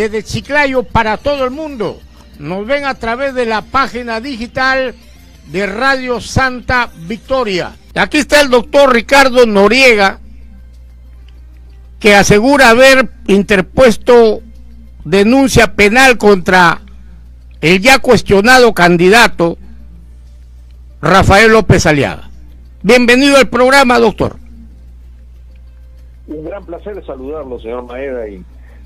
desde Chiclayo para todo el mundo. Nos ven a través de la página digital de Radio Santa Victoria. Aquí está el doctor Ricardo Noriega, que asegura haber interpuesto denuncia penal contra el ya cuestionado candidato Rafael López Aliaga. Bienvenido al programa, doctor. Un gran placer saludarlo, señor Maeda, y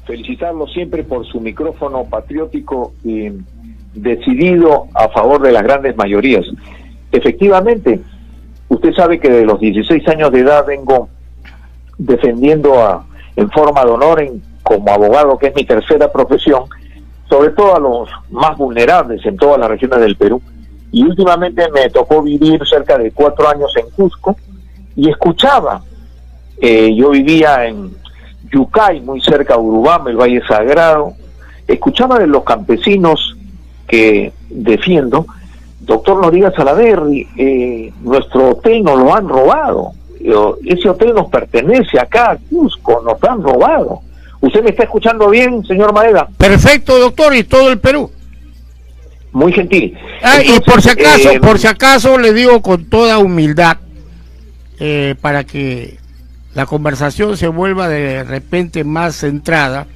felicitarlo siempre por su micrófono patriótico y decidido a favor de las grandes mayorías. Efectivamente, usted sabe que de los 16 años de edad vengo defendiendo a, en forma de honor en, como abogado, que es mi tercera profesión, sobre todo a los más vulnerables en todas las regiones del Perú. Y últimamente me tocó vivir cerca de cuatro años en Cusco y escuchaba, eh, yo vivía en Yucay, muy cerca de Urubamba, el Valle Sagrado, escuchaba de los campesinos que defiendo, doctor Noriega Salaverri, eh, nuestro hotel nos lo han robado, ese hotel nos pertenece acá a Cusco, nos han robado. ¿Usted me está escuchando bien, señor Maeda? Perfecto, doctor, y todo el Perú. Muy gentil. Ah, y por si acaso, eh, por si acaso le digo con toda humildad, eh, para que la conversación se vuelva de repente más centrada,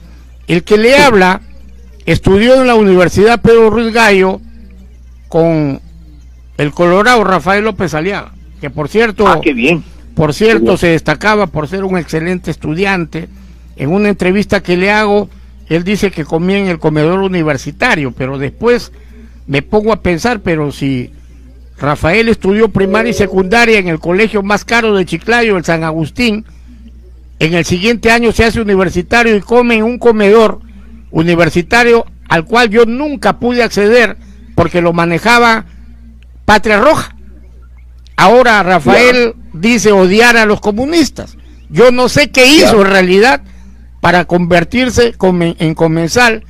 el que le habla estudió en la Universidad Pedro Ruiz Gallo con el colorado Rafael López Aliaga, que por cierto, ah, qué bien. por cierto se destacaba por ser un excelente estudiante. En una entrevista que le hago, él dice que comía en el comedor universitario, pero después me pongo a pensar, pero si Rafael estudió primaria y secundaria en el colegio más caro de Chiclayo, el San Agustín, en el siguiente año se hace universitario y come en un comedor universitario al cual yo nunca pude acceder porque lo manejaba Patria Roja. Ahora Rafael dice odiar a los comunistas. Yo no sé qué hizo en realidad para convertirse en comensal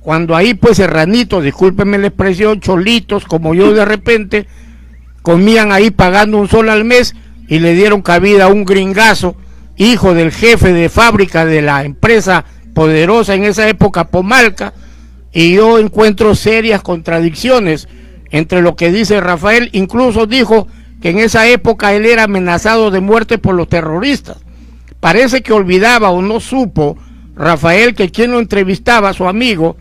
cuando ahí pues serranitos, discúlpenme la expresión, cholitos como yo de repente, comían ahí pagando un sol al mes y le dieron cabida a un gringazo, hijo del jefe de fábrica de la empresa poderosa en esa época, Pomalca, y yo encuentro serias contradicciones entre lo que dice Rafael, incluso dijo que en esa época él era amenazado de muerte por los terroristas. Parece que olvidaba o no supo Rafael que quien lo entrevistaba, su amigo,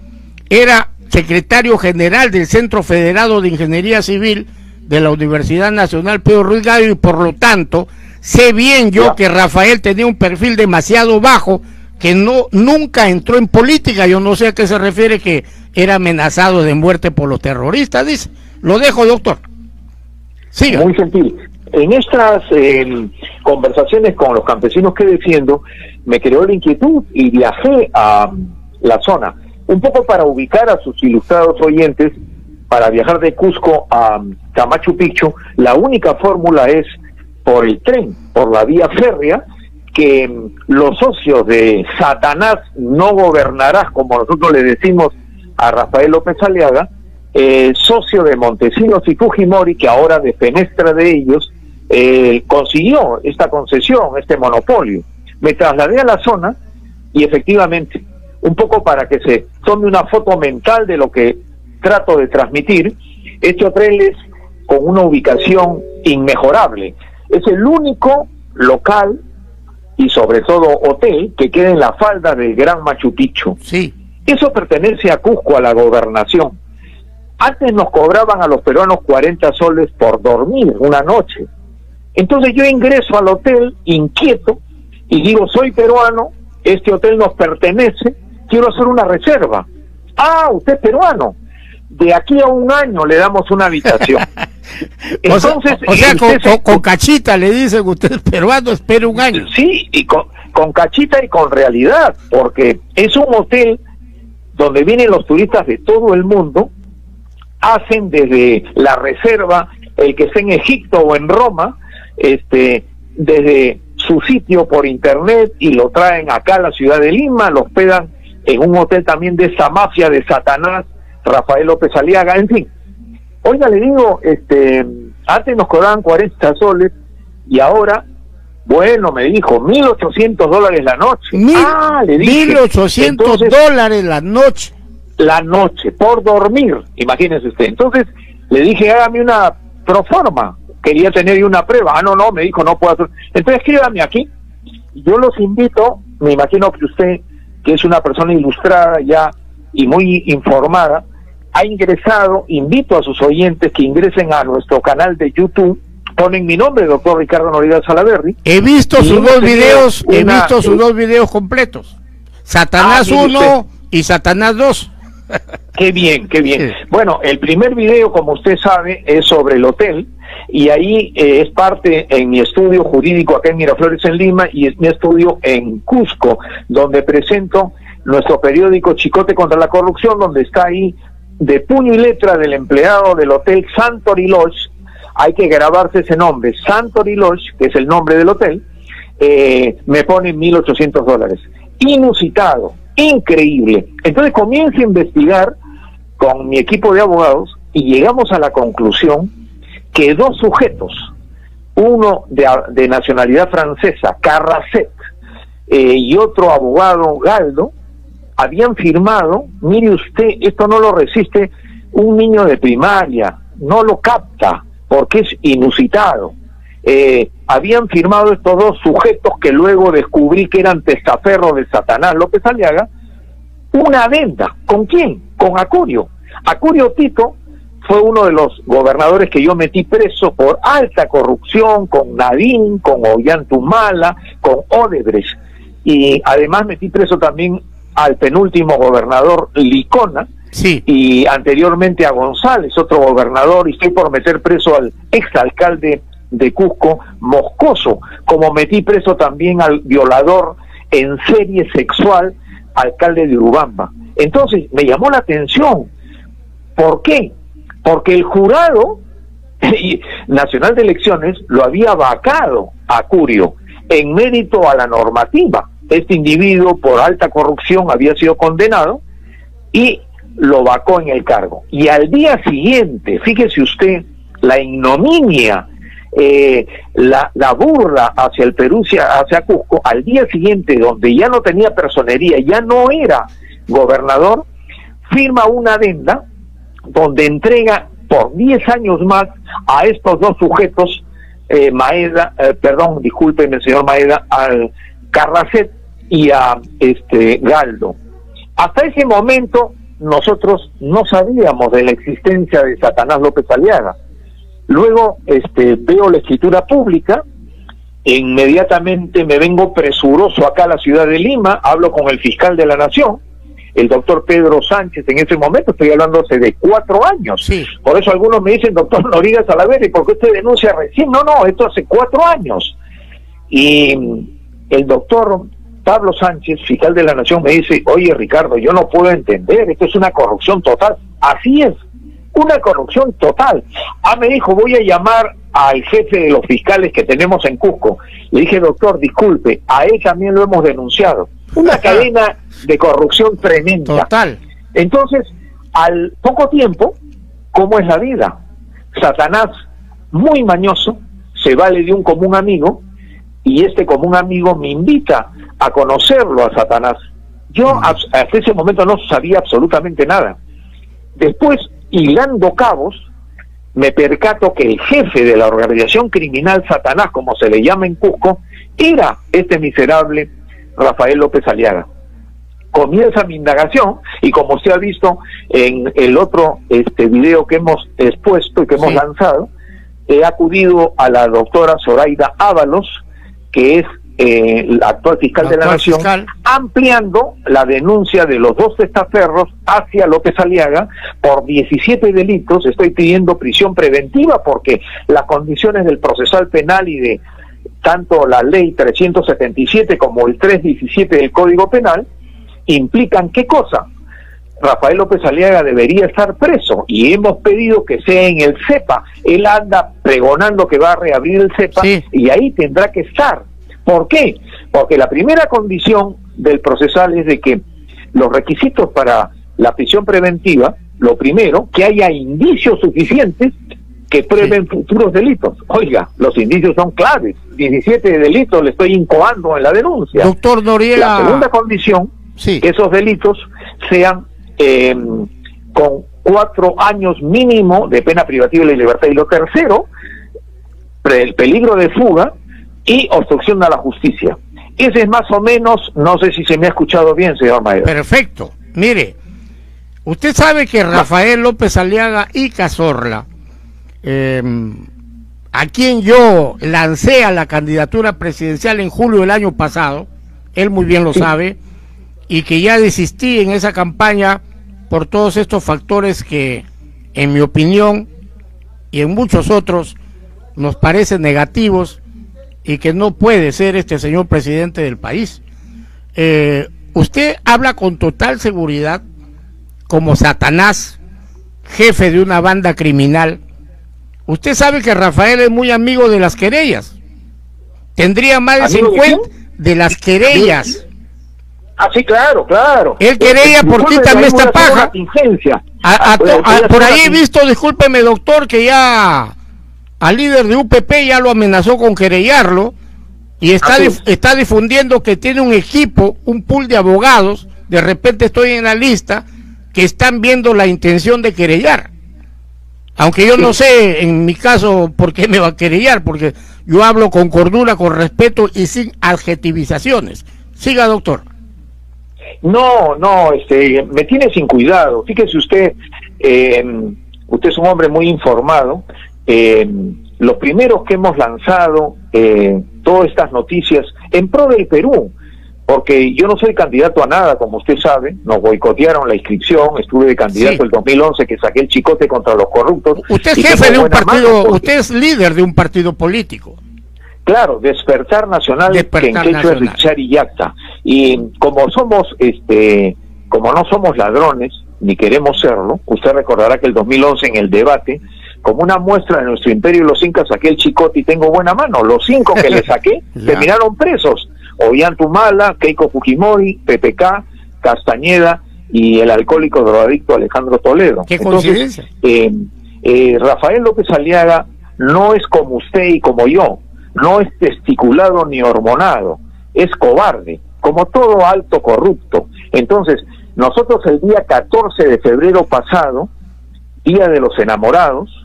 era secretario general del Centro Federado de Ingeniería Civil de la Universidad Nacional Pedro Ruiz Gallo y por lo tanto sé bien yo que Rafael tenía un perfil demasiado bajo que no nunca entró en política, yo no sé a qué se refiere que era amenazado de muerte por los terroristas, dice. Lo dejo, doctor. Siga. Muy gentil. En estas em, conversaciones con los campesinos que defiendo, me creó la inquietud y viajé a la zona un poco para ubicar a sus ilustrados oyentes, para viajar de Cusco a Camacho Picchu, la única fórmula es por el tren, por la vía férrea, que los socios de Satanás no gobernarás, como nosotros le decimos a Rafael López Aliaga, eh, socio de Montesinos y Fujimori, que ahora defenestra de ellos, eh, consiguió esta concesión, este monopolio. Me trasladé a la zona y efectivamente un poco para que se tome una foto mental de lo que trato de transmitir, este hotel es con una ubicación inmejorable. Es el único local y sobre todo hotel que queda en la falda del Gran Machu Picchu. Sí. Eso pertenece a Cusco, a la gobernación. Antes nos cobraban a los peruanos 40 soles por dormir una noche. Entonces yo ingreso al hotel inquieto y digo, soy peruano, este hotel nos pertenece, quiero hacer una reserva. Ah, usted es peruano. De aquí a un año le damos una habitación. Entonces, o sea, con, cachita le dicen usted es peruano, espere un año. Sí, y con, con cachita y con realidad, porque es un hotel donde vienen los turistas de todo el mundo, hacen desde la reserva, el que esté en Egipto o en Roma, este, desde su sitio por internet y lo traen acá a la ciudad de Lima, lo hospedan en un hotel también de esa mafia de Satanás, Rafael López Aliaga, en fin. Oiga, le digo, este, antes nos cobraban 40 soles y ahora Bueno, me dijo, 1.800 dólares la noche. Mil, ah, le dije. 1.800 dólares la noche. La noche, por dormir, imagínese usted. Entonces, le dije, hágame una proforma. Quería tener una prueba. Ah, no, no, me dijo, no puedo hacer. Entonces, escríbame aquí. Yo los invito, me imagino que usted, que es una persona ilustrada ya y muy informada, ha ingresado, invito a sus oyentes que ingresen a nuestro canal de YouTube ponen mi nombre, doctor Ricardo Noriega Salaverri. He visto sus dos videos, he visto sus dos videos completos. Satanás 1 ah, y Satanás 2. Qué bien, qué bien. Bueno, el primer video, como usted sabe, es sobre el hotel y ahí eh, es parte en mi estudio jurídico acá en Miraflores en Lima y es mi estudio en Cusco, donde presento nuestro periódico Chicote contra la Corrupción, donde está ahí de puño y letra del empleado del hotel Santori Lodge hay que grabarse ese nombre, Santori Lodge, que es el nombre del hotel, eh, me pone 1.800 dólares. Inusitado, increíble. Entonces comienzo a investigar con mi equipo de abogados y llegamos a la conclusión que dos sujetos, uno de, nacionalidad francesa, Carracet, eh, y otro abogado, Galdo, habían firmado, mire usted, esto no lo resiste un niño de primaria, no lo capta, porque es inusitado. Eh, habían firmado estos dos sujetos que luego descubrí que eran testaferros de Satanás López Aliaga, una adenda. ¿Con quién? Con Acurio. Acurio Tito fue uno de los gobernadores que yo metí preso por alta corrupción con Nadine, con Ollantumala, con Odebrecht. Y además metí preso también al penúltimo gobernador Licona, Sí. Y anteriormente a González, otro gobernador, y estoy por meter preso al exalcalde de Cusco, Moscoso, como metí preso también al violador en serie sexual, alcalde de Urubamba. Entonces, me llamó la atención. ¿Por qué? Porque el jurado nacional de elecciones lo había vacado a Curio en mérito a la normativa. Este individuo por alta corrupción había sido condenado y lo vacó en el cargo. Y al día siguiente, fíjese usted, la ignominia, eh, la, la, burla hacia el Perú, hacia Cusco, al día siguiente, donde ya no tenía personería, ya no era gobernador, firma una adenda donde entrega por 10 años más a estos dos sujetos, eh, Maeda, eh, perdón, discúlpeme señor Maeda, al Carracet y a este Galdo. Hasta ese momento nosotros no sabíamos de la existencia de Satanás López Aliaga. Luego este, veo la escritura pública, inmediatamente me vengo presuroso acá a la ciudad de Lima, hablo con el fiscal de la Nación, el doctor Pedro Sánchez en ese momento, estoy hablando hace de cuatro años. Por eso algunos me dicen, doctor Noriga Salaverri, ¿por qué usted denuncia recién? No, no, esto hace cuatro años. Y el doctor Pablo Sánchez, fiscal de la Nación, me dice, oye Ricardo, yo no puedo entender, esto es una corrupción total. Así es, una corrupción total. Ah, me dijo, voy a llamar al jefe de los fiscales que tenemos en Cusco. Le dije, doctor, disculpe, a él también lo hemos denunciado. Una cadena de corrupción tremenda. Total. Entonces, al poco tiempo, ¿cómo es la vida? Satanás, muy mañoso, se vale de un común amigo, y este común amigo me invita a conocerlo a Satanás. Yo hasta ese momento no sabía absolutamente nada. Después, hilando cabos, me percato que el jefe de la organización criminal Satanás, como se le llama en Cusco, era este miserable Rafael López Aliaga. Comienza mi indagación y como se ha visto en el otro este video que hemos expuesto y que hemos lanzado, he acudido a la doctora Zoraida Ábalos, que es eh, el actual fiscal de la Nación, ampliando la denuncia de los dos testaferros hacia López Aliaga por 17 delitos. Estoy pidiendo prisión preventiva porque las condiciones del procesal penal y de tanto la ley 377 como el 317 del Código Penal implican qué cosa? Rafael López Aliaga debería estar preso y hemos pedido que sea en el CEPA. Él anda pregonando que va a reabrir el CEPA y ahí tendrá que estar ¿Por qué? Porque la primera condición del procesal es de que los requisitos para la prisión preventiva, lo primero, que haya indicios suficientes que prueben futuros delitos. Oiga, los indicios son claves. 17 delitos le estoy incoando en la denuncia. Doctor Noriega. La segunda condición, que esos delitos sean eh, con cuatro años mínimo de pena privativa de la libertad. Y lo tercero, el peligro de fuga y obstrucción a la justicia. Ese es más o menos, no sé si se me ha escuchado bien, señor Mayor. Perfecto. Mire, usted sabe que Rafael López Aliaga y Cazorla, em, a quien yo lancé a la candidatura presidencial en julio del año pasado, él muy bien lo sabe, y que ya desistí en esa campaña por todos estos factores que, en mi opinión, y en muchos otros, nos parecen negativos y que no puede ser este señor presidente del país. Eh, usted habla con total seguridad como Satanás, jefe de una banda criminal. Usted sabe que Rafael es muy amigo de las querellas. Tendría más de 50 de, las querellas. Ah, sí, claro, claro. Él querella por quítame esta paja. por ahí he visto, discúlpeme doctor, que ya al líder de UPP ya lo amenazó con querellarlo y está, está difundiendo que tiene un equipo, un pool de abogados, de repente estoy en la lista, que están viendo la intención de querellar. Aunque yo no sé en mi caso por qué me va a querellar, porque yo hablo con cordura, con respeto y sin adjetivizaciones. Siga, doctor. No, no, este, me tiene sin cuidado. Fíjese usted, eh, usted es un hombre muy informado eh, los primeros que hemos lanzado eh, todas estas noticias en pro del Perú, porque yo no soy candidato a nada, como usted sabe, nos boicotearon la inscripción, estuve de candidato en el 2011 que saqué el chicote contra los corruptos. Usted es jefe de un partido, usted es líder de un partido político. Claro, Despertar Nacional, que en quechua es y Yacta. Y como somos, este, como no somos ladrones, ni queremos serlo, usted recordará que el 2011 en el debate como una muestra de nuestro imperio los incas saqué el chicote y tengo buena mano. Los cinco que le saqué terminaron presos. Ollantumala, Keiko Fujimori, PPK, Castañeda y el alcohólico drogadicto Alejandro Toledo. ¿Qué Entonces, eh, eh, Rafael López Aliaga no es como usted y como yo, no es testiculado ni hormonado, es cobarde, como todo alto corrupto. Entonces, nosotros el día 14 de febrero pasado, Día de los Enamorados,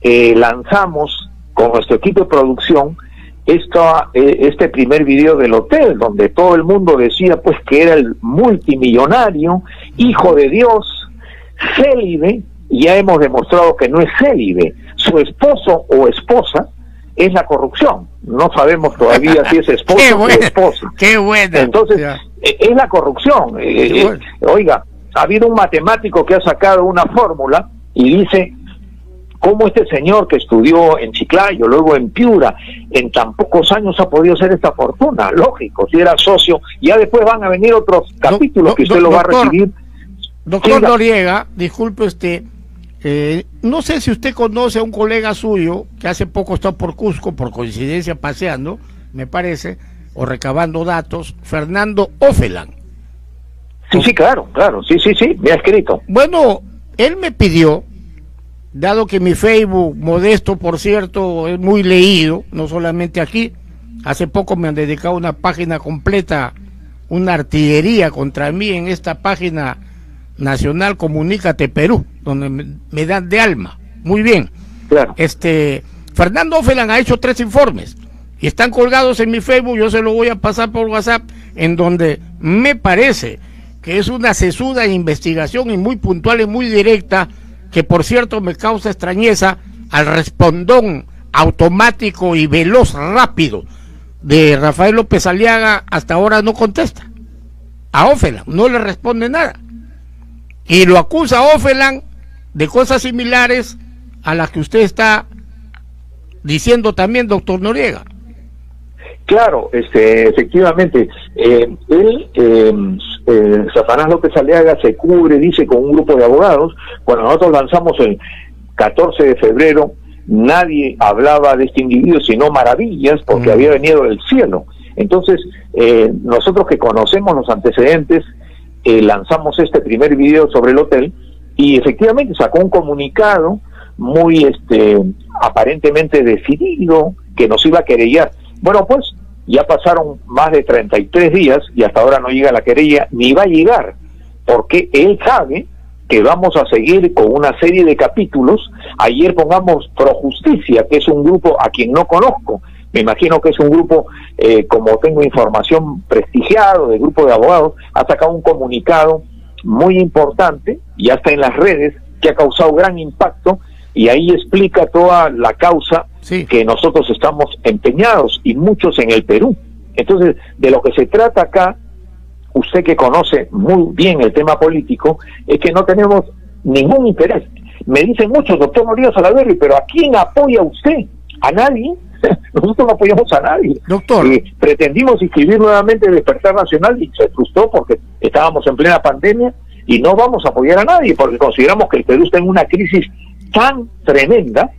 eh, lanzamos con nuestro equipo de producción esta, eh, este primer video del hotel, donde todo el mundo decía pues que era el multimillonario, hijo de Dios, célibe, y ya hemos demostrado que no es célibe, su esposo o esposa es la corrupción. No sabemos todavía si es esposo o esposa. Qué. Entonces, e, es la corrupción. Eh, oiga, ha habido un matemático que ha sacado una fórmula y dice cómo este señor que estudió en Chiclayo, luego en Piura, en tan pocos años ha podido hacer esta fortuna. Lógico, si era socio, ya después van a venir otros capítulos que usted lo va a recibir. Doctor Noriega, disculpe usted, eh, no sé si usted conoce a un colega suyo que hace poco está por Cusco, por coincidencia paseando, me parece, o recabando datos, Fernando Ofelan. Sí, sí, claro, claro, sí, sí, sí, me ha escrito. Bueno, él me pidió dado que mi Facebook, modesto por cierto, es muy leído, no solamente aquí, hace poco me han dedicado una página completa, una artillería contra mí en esta página nacional Comunícate Perú, donde me, dan de alma. Muy bien. Claro. Este, Fernando Ofelan ha hecho tres informes y están colgados en mi Facebook, yo se lo voy a pasar por WhatsApp, en donde me parece que es una sesuda investigación y muy puntual y muy directa que por cierto me causa extrañeza al respondón automático y veloz, rápido de Rafael López Aliaga, hasta ahora no contesta. A Ofelan no le responde nada. Y lo acusa a Ofelan de cosas similares a las que usted está diciendo también, doctor Noriega. Claro, este, efectivamente, eh, él, eh, eh, Satanás López Aliaga se cubre, dice, con un grupo de abogados. Cuando nosotros lanzamos el 14 de febrero, nadie hablaba de este individuo, sino maravillas, porque mm. había venido del cielo. Entonces, eh, nosotros que conocemos los antecedentes, eh, lanzamos este primer video sobre el hotel y efectivamente sacó un comunicado muy este aparentemente decidido que nos iba a querellar. Bueno, pues ya pasaron más de 33 días y hasta ahora no llega la querella, ni va a llegar, porque él sabe que vamos a seguir con una serie de capítulos. Ayer pongamos Pro Justicia, que es un grupo a quien no conozco. Me imagino que es un grupo, eh, como tengo información prestigiado, de grupo de abogados, ha sacado un comunicado muy importante, ya está en las redes, que ha causado gran impacto y ahí explica toda la causa que nosotros estamos empeñados y muchos en el Perú. Entonces, de lo que se trata acá usted que conoce muy bien el tema político, es que no tenemos ningún interés. Me dicen muchos, doctor María Salaverri, pero ¿a quién apoya usted? ¿A nadie? Nosotros no apoyamos a nadie. Doctor. Eh, pretendimos inscribir nuevamente el Despertar Nacional y se frustró porque estábamos en plena pandemia y no vamos a apoyar a nadie porque consideramos que el Perú está en una crisis tan tremenda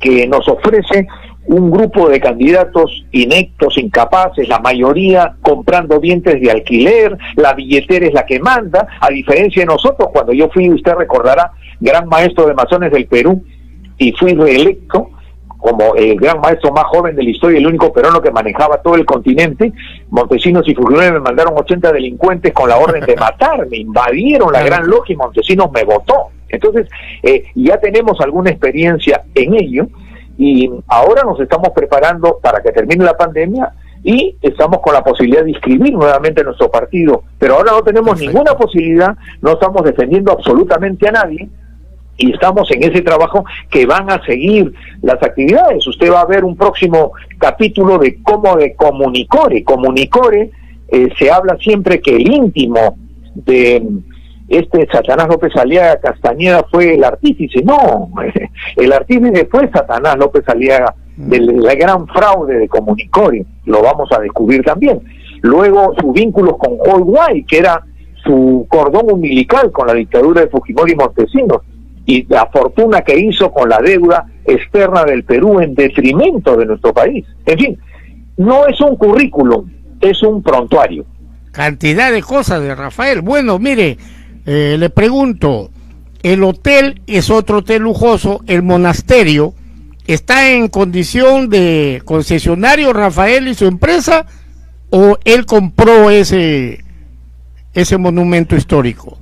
que nos ofrece un grupo de candidatos inectos, incapaces, la mayoría comprando dientes de alquiler, la billetera es la que manda, a diferencia de nosotros, cuando yo fui, usted recordará, gran maestro de masones del Perú y fui reelecto como el gran maestro más joven de la historia, el único peruano que manejaba todo el continente, Montesinos y Fujimori me mandaron 80 delincuentes con la orden de matar, me invadieron la gran logia y Montesinos me votó. Entonces, eh, ya tenemos alguna experiencia en ello, y ahora nos estamos preparando para que termine la pandemia y estamos con la posibilidad de inscribir nuevamente nuestro partido, pero ahora no tenemos ninguna posibilidad, no estamos defendiendo absolutamente a nadie y estamos en ese trabajo que van a seguir las actividades. Usted va a ver un próximo capítulo de cómo de Comunicore. Comunicore eh, se habla siempre que el íntimo de este Satanás López Aliaga Castañeda fue el artífice. No, el artífice fue Satanás López Aliaga del gran fraude de Comunicore. Lo vamos a descubrir también. Luego sus vínculos con Guay, que era su cordón umbilical con la dictadura de Fujimori y Montesinos, y la fortuna que hizo con la deuda externa del Perú en detrimento de nuestro país. En fin, no es un currículum, es un prontuario. Cantidad de cosas de Rafael. Bueno, mire, eh, le pregunto, el hotel es otro hotel lujoso, el monasterio está en condición de concesionario Rafael y su empresa o él compró ese ese monumento histórico.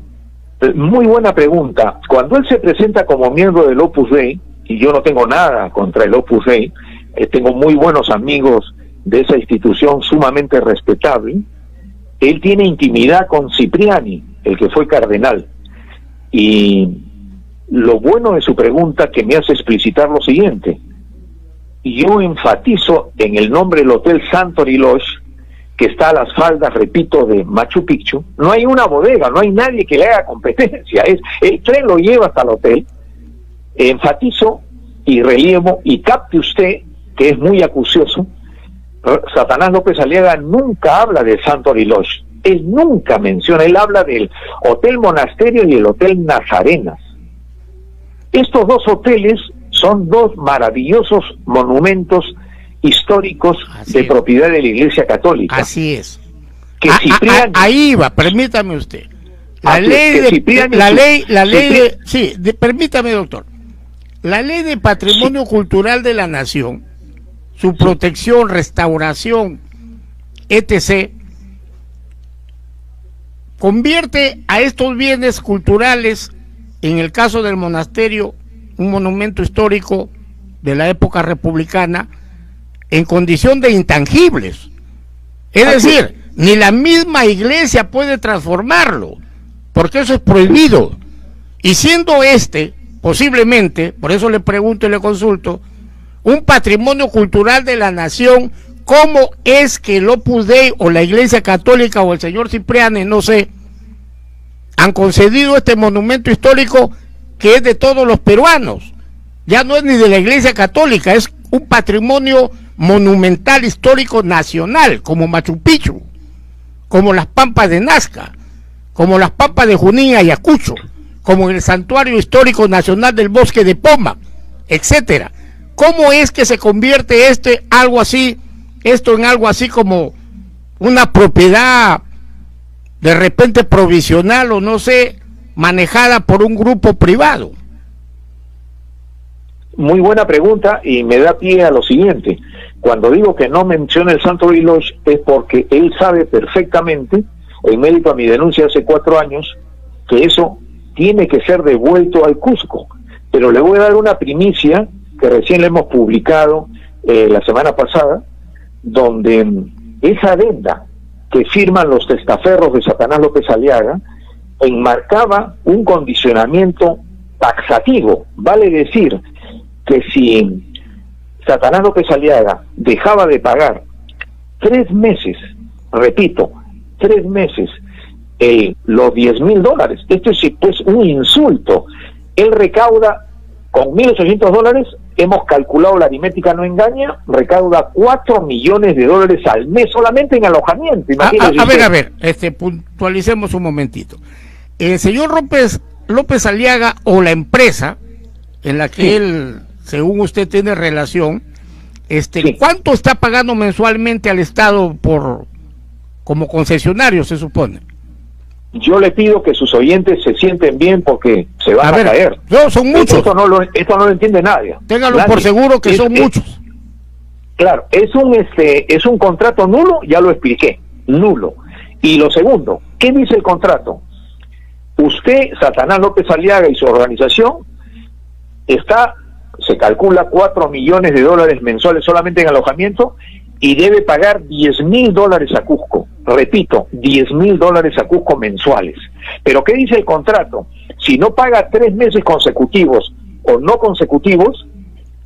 Eh, muy buena pregunta. Cuando él se presenta como miembro del Opus Dei, y yo no tengo nada contra el Opus Dei, eh, tengo muy buenos amigos de esa institución sumamente respetable, él tiene intimidad con Cipriani, el que fue cardenal. Y lo bueno de su pregunta que me hace explicitar lo siguiente. Yo enfatizo en el nombre del Hotel Santori Lodge, que está a las faldas, repito, de Machu Picchu, no hay una bodega, no hay nadie que le haga competencia. Es, el tren lo lleva hasta el hotel. Enfatizo y relievo y capte usted, que es muy acucioso, Satanás López Aliaga nunca habla de Santori Lodge él nunca menciona, él habla del Hotel Monasterio y el Hotel Nazarenas. Estos dos hoteles son dos maravillosos monumentos históricos de propiedad de la Iglesia Católica. Así es. Que ah, ah, ah, ahí va, permítame usted. La ley, de, la ley, la ley de, sí, permítame doctor. La ley de patrimonio cultural de la nación, su protección, restauración, etc., convierte a estos bienes culturales, en el caso del monasterio, un monumento histórico de la época republicana, en condición de intangibles. Es decir, ni la misma iglesia puede transformarlo, porque eso es prohibido. Y siendo este, posiblemente, por eso le pregunto y le consulto, un patrimonio cultural de la nación ¿Cómo es que el Opus Dei o la Iglesia Católica o el señor Cipriani, no sé, han concedido este monumento histórico que es de todos los peruanos? Ya no es ni de la Iglesia Católica, es un patrimonio monumental histórico nacional, como Machu Picchu, como las Pampas de Nazca, como las Pampas de Junín y Ayacucho, como el Santuario Histórico Nacional del Bosque de Poma, etcétera. ¿Cómo es que se convierte este algo así esto en algo así como una propiedad de repente provisional o no sé, manejada por un grupo privado. muy buena pregunta y me da pie a lo siguiente. Cuando digo que no menciona el Santo Lodge es porque él sabe perfectamente, en mérito a mi denuncia hace cuatro años, que eso tiene que ser devuelto al Cusco. Pero le voy a dar una primicia que recién le hemos publicado eh, la semana pasada, donde esa adenda que firman los testaferros de Satanás López Aliaga enmarcaba un condicionamiento taxativo, vale decir que si Satanás López Aliaga dejaba de pagar tres meses, repito, tres meses, los 10 mil dólares, esto es pues un insulto, él recauda con 1.800 dólares, hemos calculado la aritmética no engaña, recauda 4 millones de dólares al mes solamente en alojamiento. A, a, ver, a ver, este, puntualicemos un momentito. El señor López, López Aliaga o la empresa en la que él, según usted, tiene relación, este, ¿cuánto está pagando mensualmente al Estado por como concesionario, se supone? Yo le pido que sus oyentes se sienten bien porque se van a, caer. No, son muchos. Esto no lo, esto no lo entiende nadie. Ténganlo por seguro que son muchos. Claro, es un este es un contrato nulo, ya lo expliqué, nulo. Y lo segundo, ¿qué dice el contrato? Usted, Satanás López Aliaga y su organización está se calcula 4 millones de dólares mensuales solamente en alojamiento y debe pagar 10 mil dólares a Cusco. Repito, 10 mil dólares a Cusco mensuales. Pero ¿qué dice el contrato? Si no paga tres meses consecutivos o no consecutivos,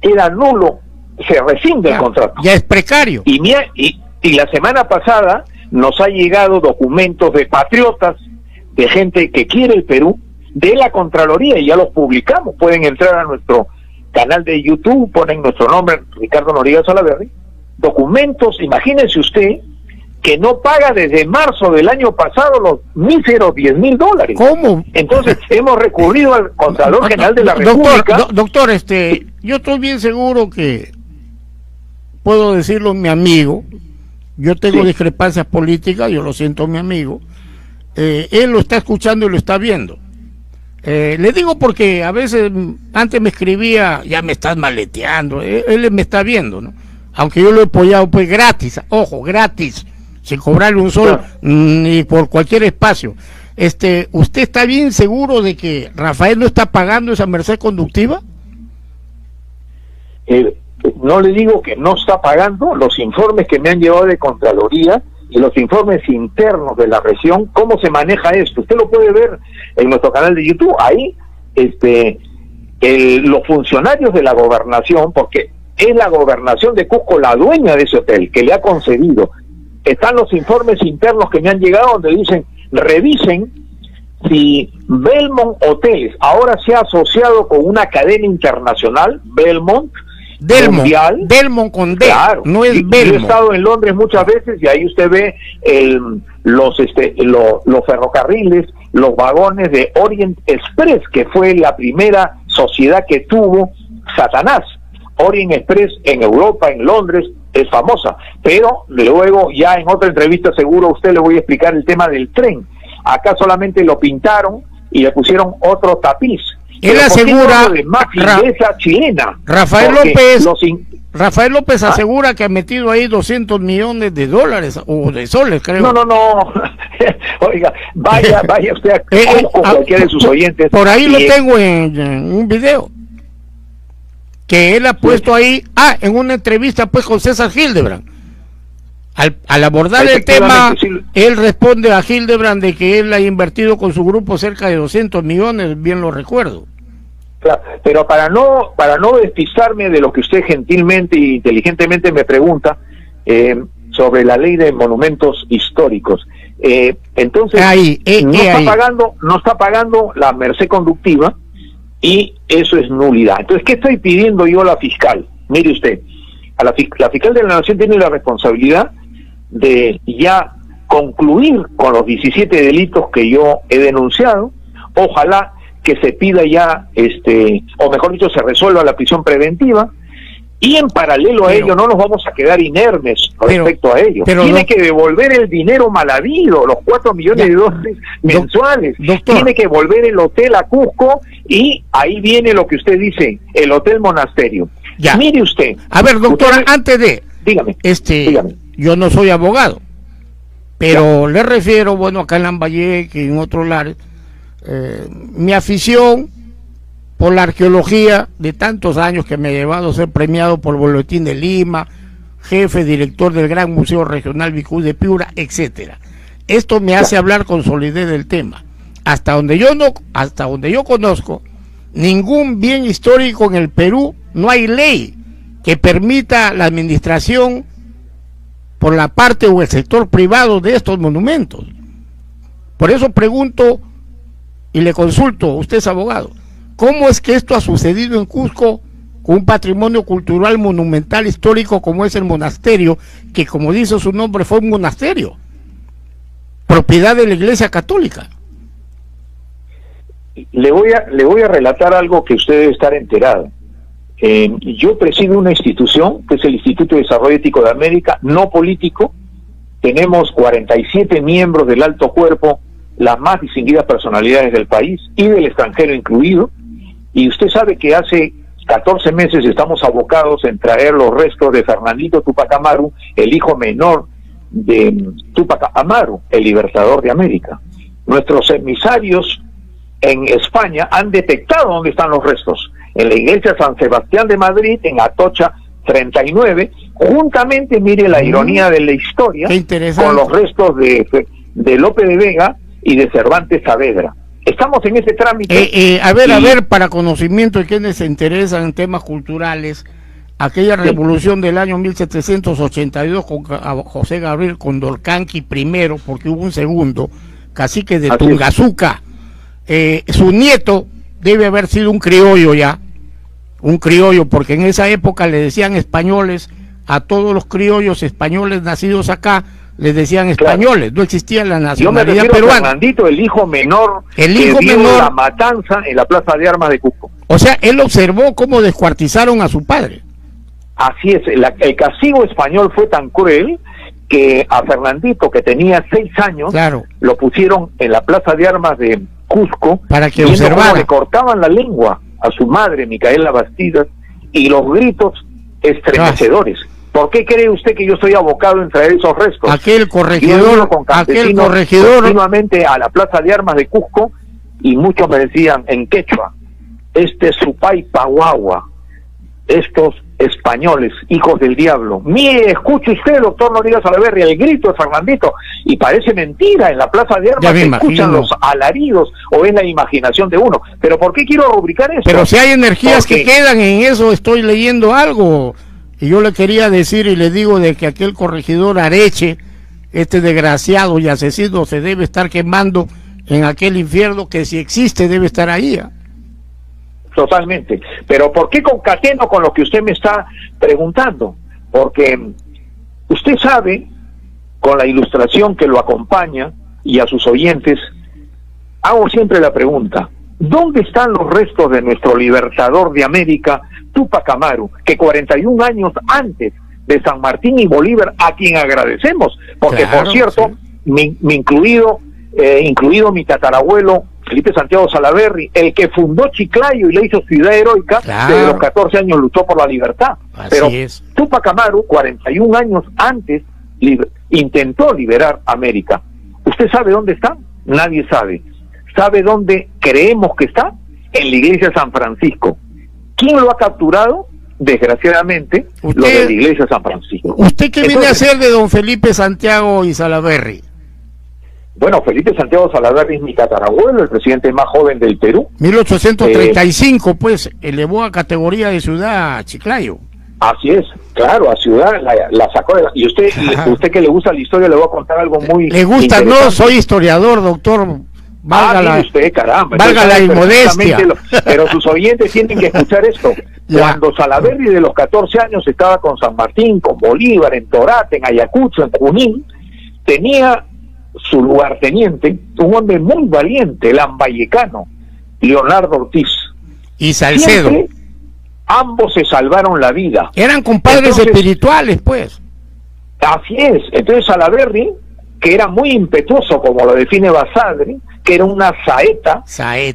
queda nulo, se rescinde el contrato. Ya es precario. Y, y, y la semana pasada nos ha llegado documentos de patriotas, de gente que quiere el Perú, de la Contraloría, y ya los publicamos. Pueden entrar a nuestro canal de YouTube, ponen nuestro nombre, Ricardo Noriega Salaverri, documentos, imagínense usted, que no paga desde marzo del año pasado los míseros 10 mil dólares. ¿Cómo? Entonces hemos recurrido al Contralor General de la República. doctor, este, yo estoy bien seguro que puedo decirlo mi amigo, yo tengo discrepancias políticas, yo lo siento mi amigo, eh, él lo está escuchando y lo está viendo. Eh, le digo porque a veces antes me escribía, ya me estás maleteando, él, él me está viendo, ¿no? Aunque yo lo he apoyado pues gratis, ojo, gratis, sin cobrarle un sol ni por cualquier espacio. Este, ¿usted está bien seguro de que Rafael no está pagando esa merced conductiva? Eh, no le digo que no está pagando los informes que me han llevado de Contraloría y los informes internos de la región, cómo se maneja esto. Usted lo puede ver en nuestro canal de YouTube. Ahí, este, los funcionarios de la gobernación, porque es la gobernación de Cusco la dueña de ese hotel que le ha concedido. Están los informes internos que me han llegado donde dicen, revisen si Belmont Hoteles ahora se ha asociado con una cadena internacional, Belmont, Delmont, mundial. Belmont con D, no es Belmont. Yo he estado en Londres muchas veces y ahí usted ve el, los, este, los ferrocarriles, los vagones de Orient Express, que fue la primera sociedad que tuvo Satanás. Orient Express en Europa, en Londres, es famosa. Pero luego, ya en otra entrevista, seguro a usted le voy a explicar el tema del tren. Acá solamente lo pintaron y le pusieron otro tapiz. Él asegura. De chilena. Rafael López. Rafael López ah. asegura que ha metido ahí 200 millones de dólares o de soles, creo. No, no, no. Oiga, vaya, vaya usted a, eh, eh, cualquiera de sus oyentes. Por ahí lo tengo en un video que él ha puesto ahí, ah, en una entrevista pues con César Hildebrand. Al, al abordar el tema, él responde a Hildebrand de que él ha invertido con su grupo cerca de 200 millones, bien lo recuerdo. Claro, pero para no para no despistarme de lo que usted gentilmente e inteligentemente me pregunta eh, sobre la ley de monumentos históricos, eh, entonces eh, no está pagando no está pagando la merced conductiva y eso es nulidad. Entonces, ¿qué estoy pidiendo yo a la fiscal? Mire usted, a la, la fiscal de la Nación tiene la responsabilidad de ya concluir con los 17 delitos que yo he denunciado. Ojalá que se pida ya, este, o mejor dicho, se resuelva la prisión preventiva Y en paralelo a ello no nos vamos a quedar inermes respecto a ello. Tiene que devolver el dinero mal habido, los cuatro millones de dólares mensuales. Tiene que volver el hotel a Cusco y ahí viene lo que usted dice, el hotel monasterio. Ya. Mire usted. A ver, doctora, antes de... Dígame. Este, Yo no soy abogado, pero le refiero, bueno, acá en Lambayeque y en otros lares, eh, mi afición por la arqueología de tantos años que me ha llevado a ser premiado por Boletín de Lima, jefe director del Gran Museo Regional Vicú de Piura, etcétera. Esto me hace hablar con solidez del tema. Hasta donde yo no, hasta donde yo conozco, ningún bien histórico en el Perú no hay ley que permita la administración por la parte o el sector privado de estos monumentos. Por eso pregunto y le consulto, usted es abogado, ¿Cómo es que esto ha sucedido en Cusco con un patrimonio cultural monumental histórico como es el monasterio, que como dice su nombre fue un monasterio, propiedad de la Iglesia Católica? Le voy a, le voy a relatar algo que usted debe estar enterado. Eh, yo presido una institución, que es el Instituto de Desarrollo Ético de América, no político. Tenemos 47 miembros del alto cuerpo, las más distinguidas personalidades del país y del extranjero incluido. Y usted sabe que hace 14 meses estamos abocados en traer los restos de Fernandito Tupac Amaru, el hijo menor de Tupac Amaru, el libertador de América. Nuestros emisarios en España han detectado dónde están los restos. En la iglesia San Sebastián de Madrid, en Atocha 39, juntamente, mire la mm. ironía de la historia, con los restos de, de Lope de Vega y de Cervantes Saavedra. Estamos en ese trámite. Eh, eh, a ver, a ver, para conocimiento de quienes se interesan en temas culturales, aquella revolución del año 1782 con José Gabriel Condorcanqui primero, porque hubo un segundo, cacique de Tungazuca, eh, su nieto debe haber sido un criollo ya, un criollo, porque en esa época le decían españoles a todos los criollos españoles nacidos acá, les decían españoles, no existía la nacionalidad Yo me peruana. Fernandito, el hijo menor, el hijo menor, la matanza en la plaza de armas de Cusco. O sea, él observó cómo descuartizaron a su padre. Así es, el castigo español fue tan cruel que a Fernandito, que tenía seis años, lo pusieron en la plaza de armas de Cusco para que observara. le cortaban la lengua a su madre, Micaela Bastidas, y los gritos estremecedores. ¿Por qué cree usted que yo soy abocado en traer esos restos? Aquel corregidor, con aquel corregidor continuamente a la plaza de armas de Cusco y muchos me decían en quechua, este es su pai Pahuagua, estos españoles, hijos del diablo. Mire, escuche usted, doctor Noriega Salaverri, el grito de Fernandito, y parece mentira, en la plaza de armas se escuchan los alaridos o es la imaginación de uno. Pero ¿por qué quiero rubricar eso? Pero si hay energías que quedan en eso, estoy leyendo algo. Y yo le quería decir y le digo de que aquel corregidor Areche, este desgraciado y asesino, se debe estar quemando en aquel infierno que si existe debe estar ahí. ¿ah? Totalmente. Pero ¿por qué concateno con lo que usted me está preguntando? Porque usted sabe, con la ilustración que lo acompaña y a sus oyentes, hago siempre la pregunta, ¿dónde están los restos de nuestro libertador de América Tupac Amaru, que 41 años antes de San Martín y Bolívar, a quien agradecemos, porque por cierto, mi, incluido, eh, incluido mi tatarabuelo Felipe Santiago Salaverri, el que fundó Chiclayo y le hizo ciudad heroica, desde los 14 años luchó por la libertad. Pero Tupac Amaru, 41 años antes, intentó liberar América. ¿Usted sabe dónde está? Nadie sabe. ¿Sabe dónde creemos que está? En la iglesia de San Francisco. ¿Quién lo ha capturado? Desgraciadamente, lo de la iglesia de San Francisco. ¿Usted qué viene a hacer de don Felipe Santiago y Salaverri? Bueno, Felipe Santiago Salaverri es mi tatarabuelo, el presidente más joven del Perú. 1835, eh, pues, elevó a categoría de ciudad a Chiclayo. Así es, claro, a ciudad la, sacó de la, Y usted, usted que le gusta la historia, le voy a contar algo muy... Le gusta, no, soy historiador, doctor Valga ah, la, usted, caramba. Valga la inmodestia. pero sus oyentes tienen que escuchar esto. Cuando Salaverri de los 14 años estaba con San Martín, con Bolívar, en Torate, en Ayacucho, en Junín, tenía su lugarteniente, un hombre muy valiente, el ambayecano, Leonardo Ortiz. Y Salcedo. ambos se salvaron la vida. Eran compadres espirituales, pues. Así es. Entonces Salaberry, que era muy impetuoso, como lo define Basadre, que era una saeta,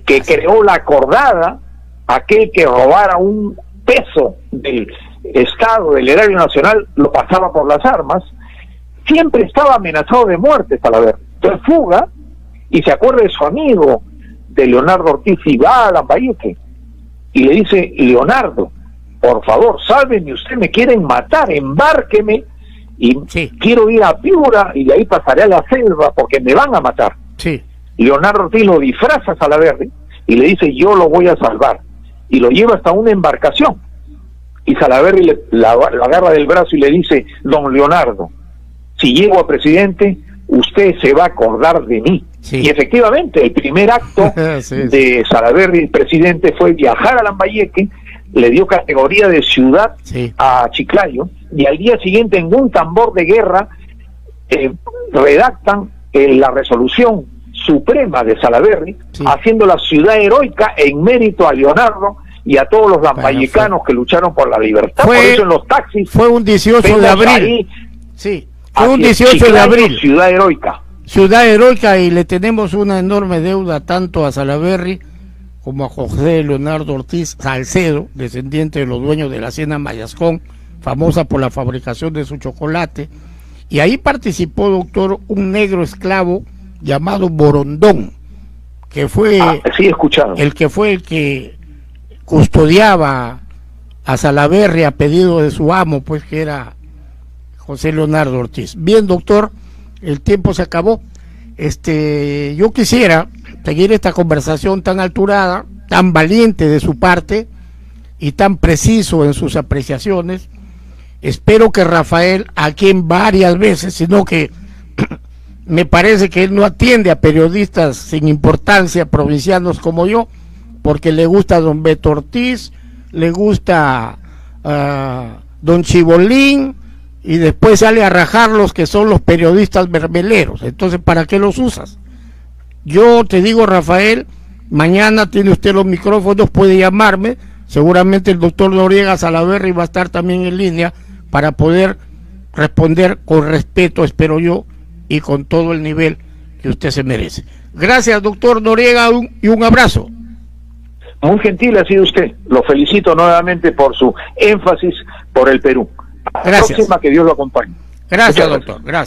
que creó la acordada, aquel que robara un peso del Estado, del erario nacional, lo pasaba por las armas, siempre estaba amenazado de muerte Salaberry. Entonces fuga y se acuerda de su amigo, de Leonardo Ortiz, y va a Lambayeque y le dice, Leonardo, por favor, sálveme, usted me quieren matar, embárqueme y quiero ir a Piura y de ahí pasaré a la selva porque me van a matar. Sí. Leonardo Ortiz lo disfraza a Salaverry y le dice yo lo voy a salvar y lo lleva hasta una embarcación y Salaverry le, la, agarra del brazo y le dice don Leonardo si llego a presidente usted se va a acordar de mí y efectivamente el primer acto de Salaverry presidente fue viajar a Lambayeque le dio categoría de ciudad a Chiclayo y al día siguiente en un tambor de guerra eh, redactan eh, la resolución suprema de Salaberry, haciendo la ciudad heroica en mérito a Leonardo y a todos los lambayecanos que lucharon por la libertad. Fue, por eso en los taxis. Fue un 18 de abril. sí, fue un 18 de abril. Ciudad heroica. Ciudad heroica y le tenemos una enorme deuda tanto a Salaberry como a José Leonardo Ortiz Salcedo, descendiente de los dueños de la hacienda Mayascón, famosa por la fabricación de su chocolate. Y ahí participó, doctor, un negro esclavo llamado Borondón, que fue ah, el que fue el que custodiaba a Salaverri a pedido de su amo, pues que era José Leonardo Ortiz. Bien, doctor, el tiempo se acabó. Este, yo quisiera seguir esta conversación tan alturada, tan valiente de su parte y tan preciso en sus apreciaciones. Espero que Rafael, a quien varias veces, sino que me parece que él no atiende a periodistas sin importancia, provincianos como yo, porque le gusta don Beto Ortiz, le gusta uh, don Chibolín, y después sale a rajar los que son los periodistas mermeleros. Entonces, ¿para qué los usas? Yo te digo, Rafael, mañana tiene usted los micrófonos, puede llamarme. Seguramente el doctor Noriega Salaverri va a estar también en línea para poder responder con respeto, espero yo, y con todo el nivel que usted se merece. Gracias, doctor Noriega, y un abrazo. Muy gentil ha sido usted. Lo felicito nuevamente por su énfasis por el Perú. Gracias. que Dios lo acompañe. Gracias, doctor. Gracias.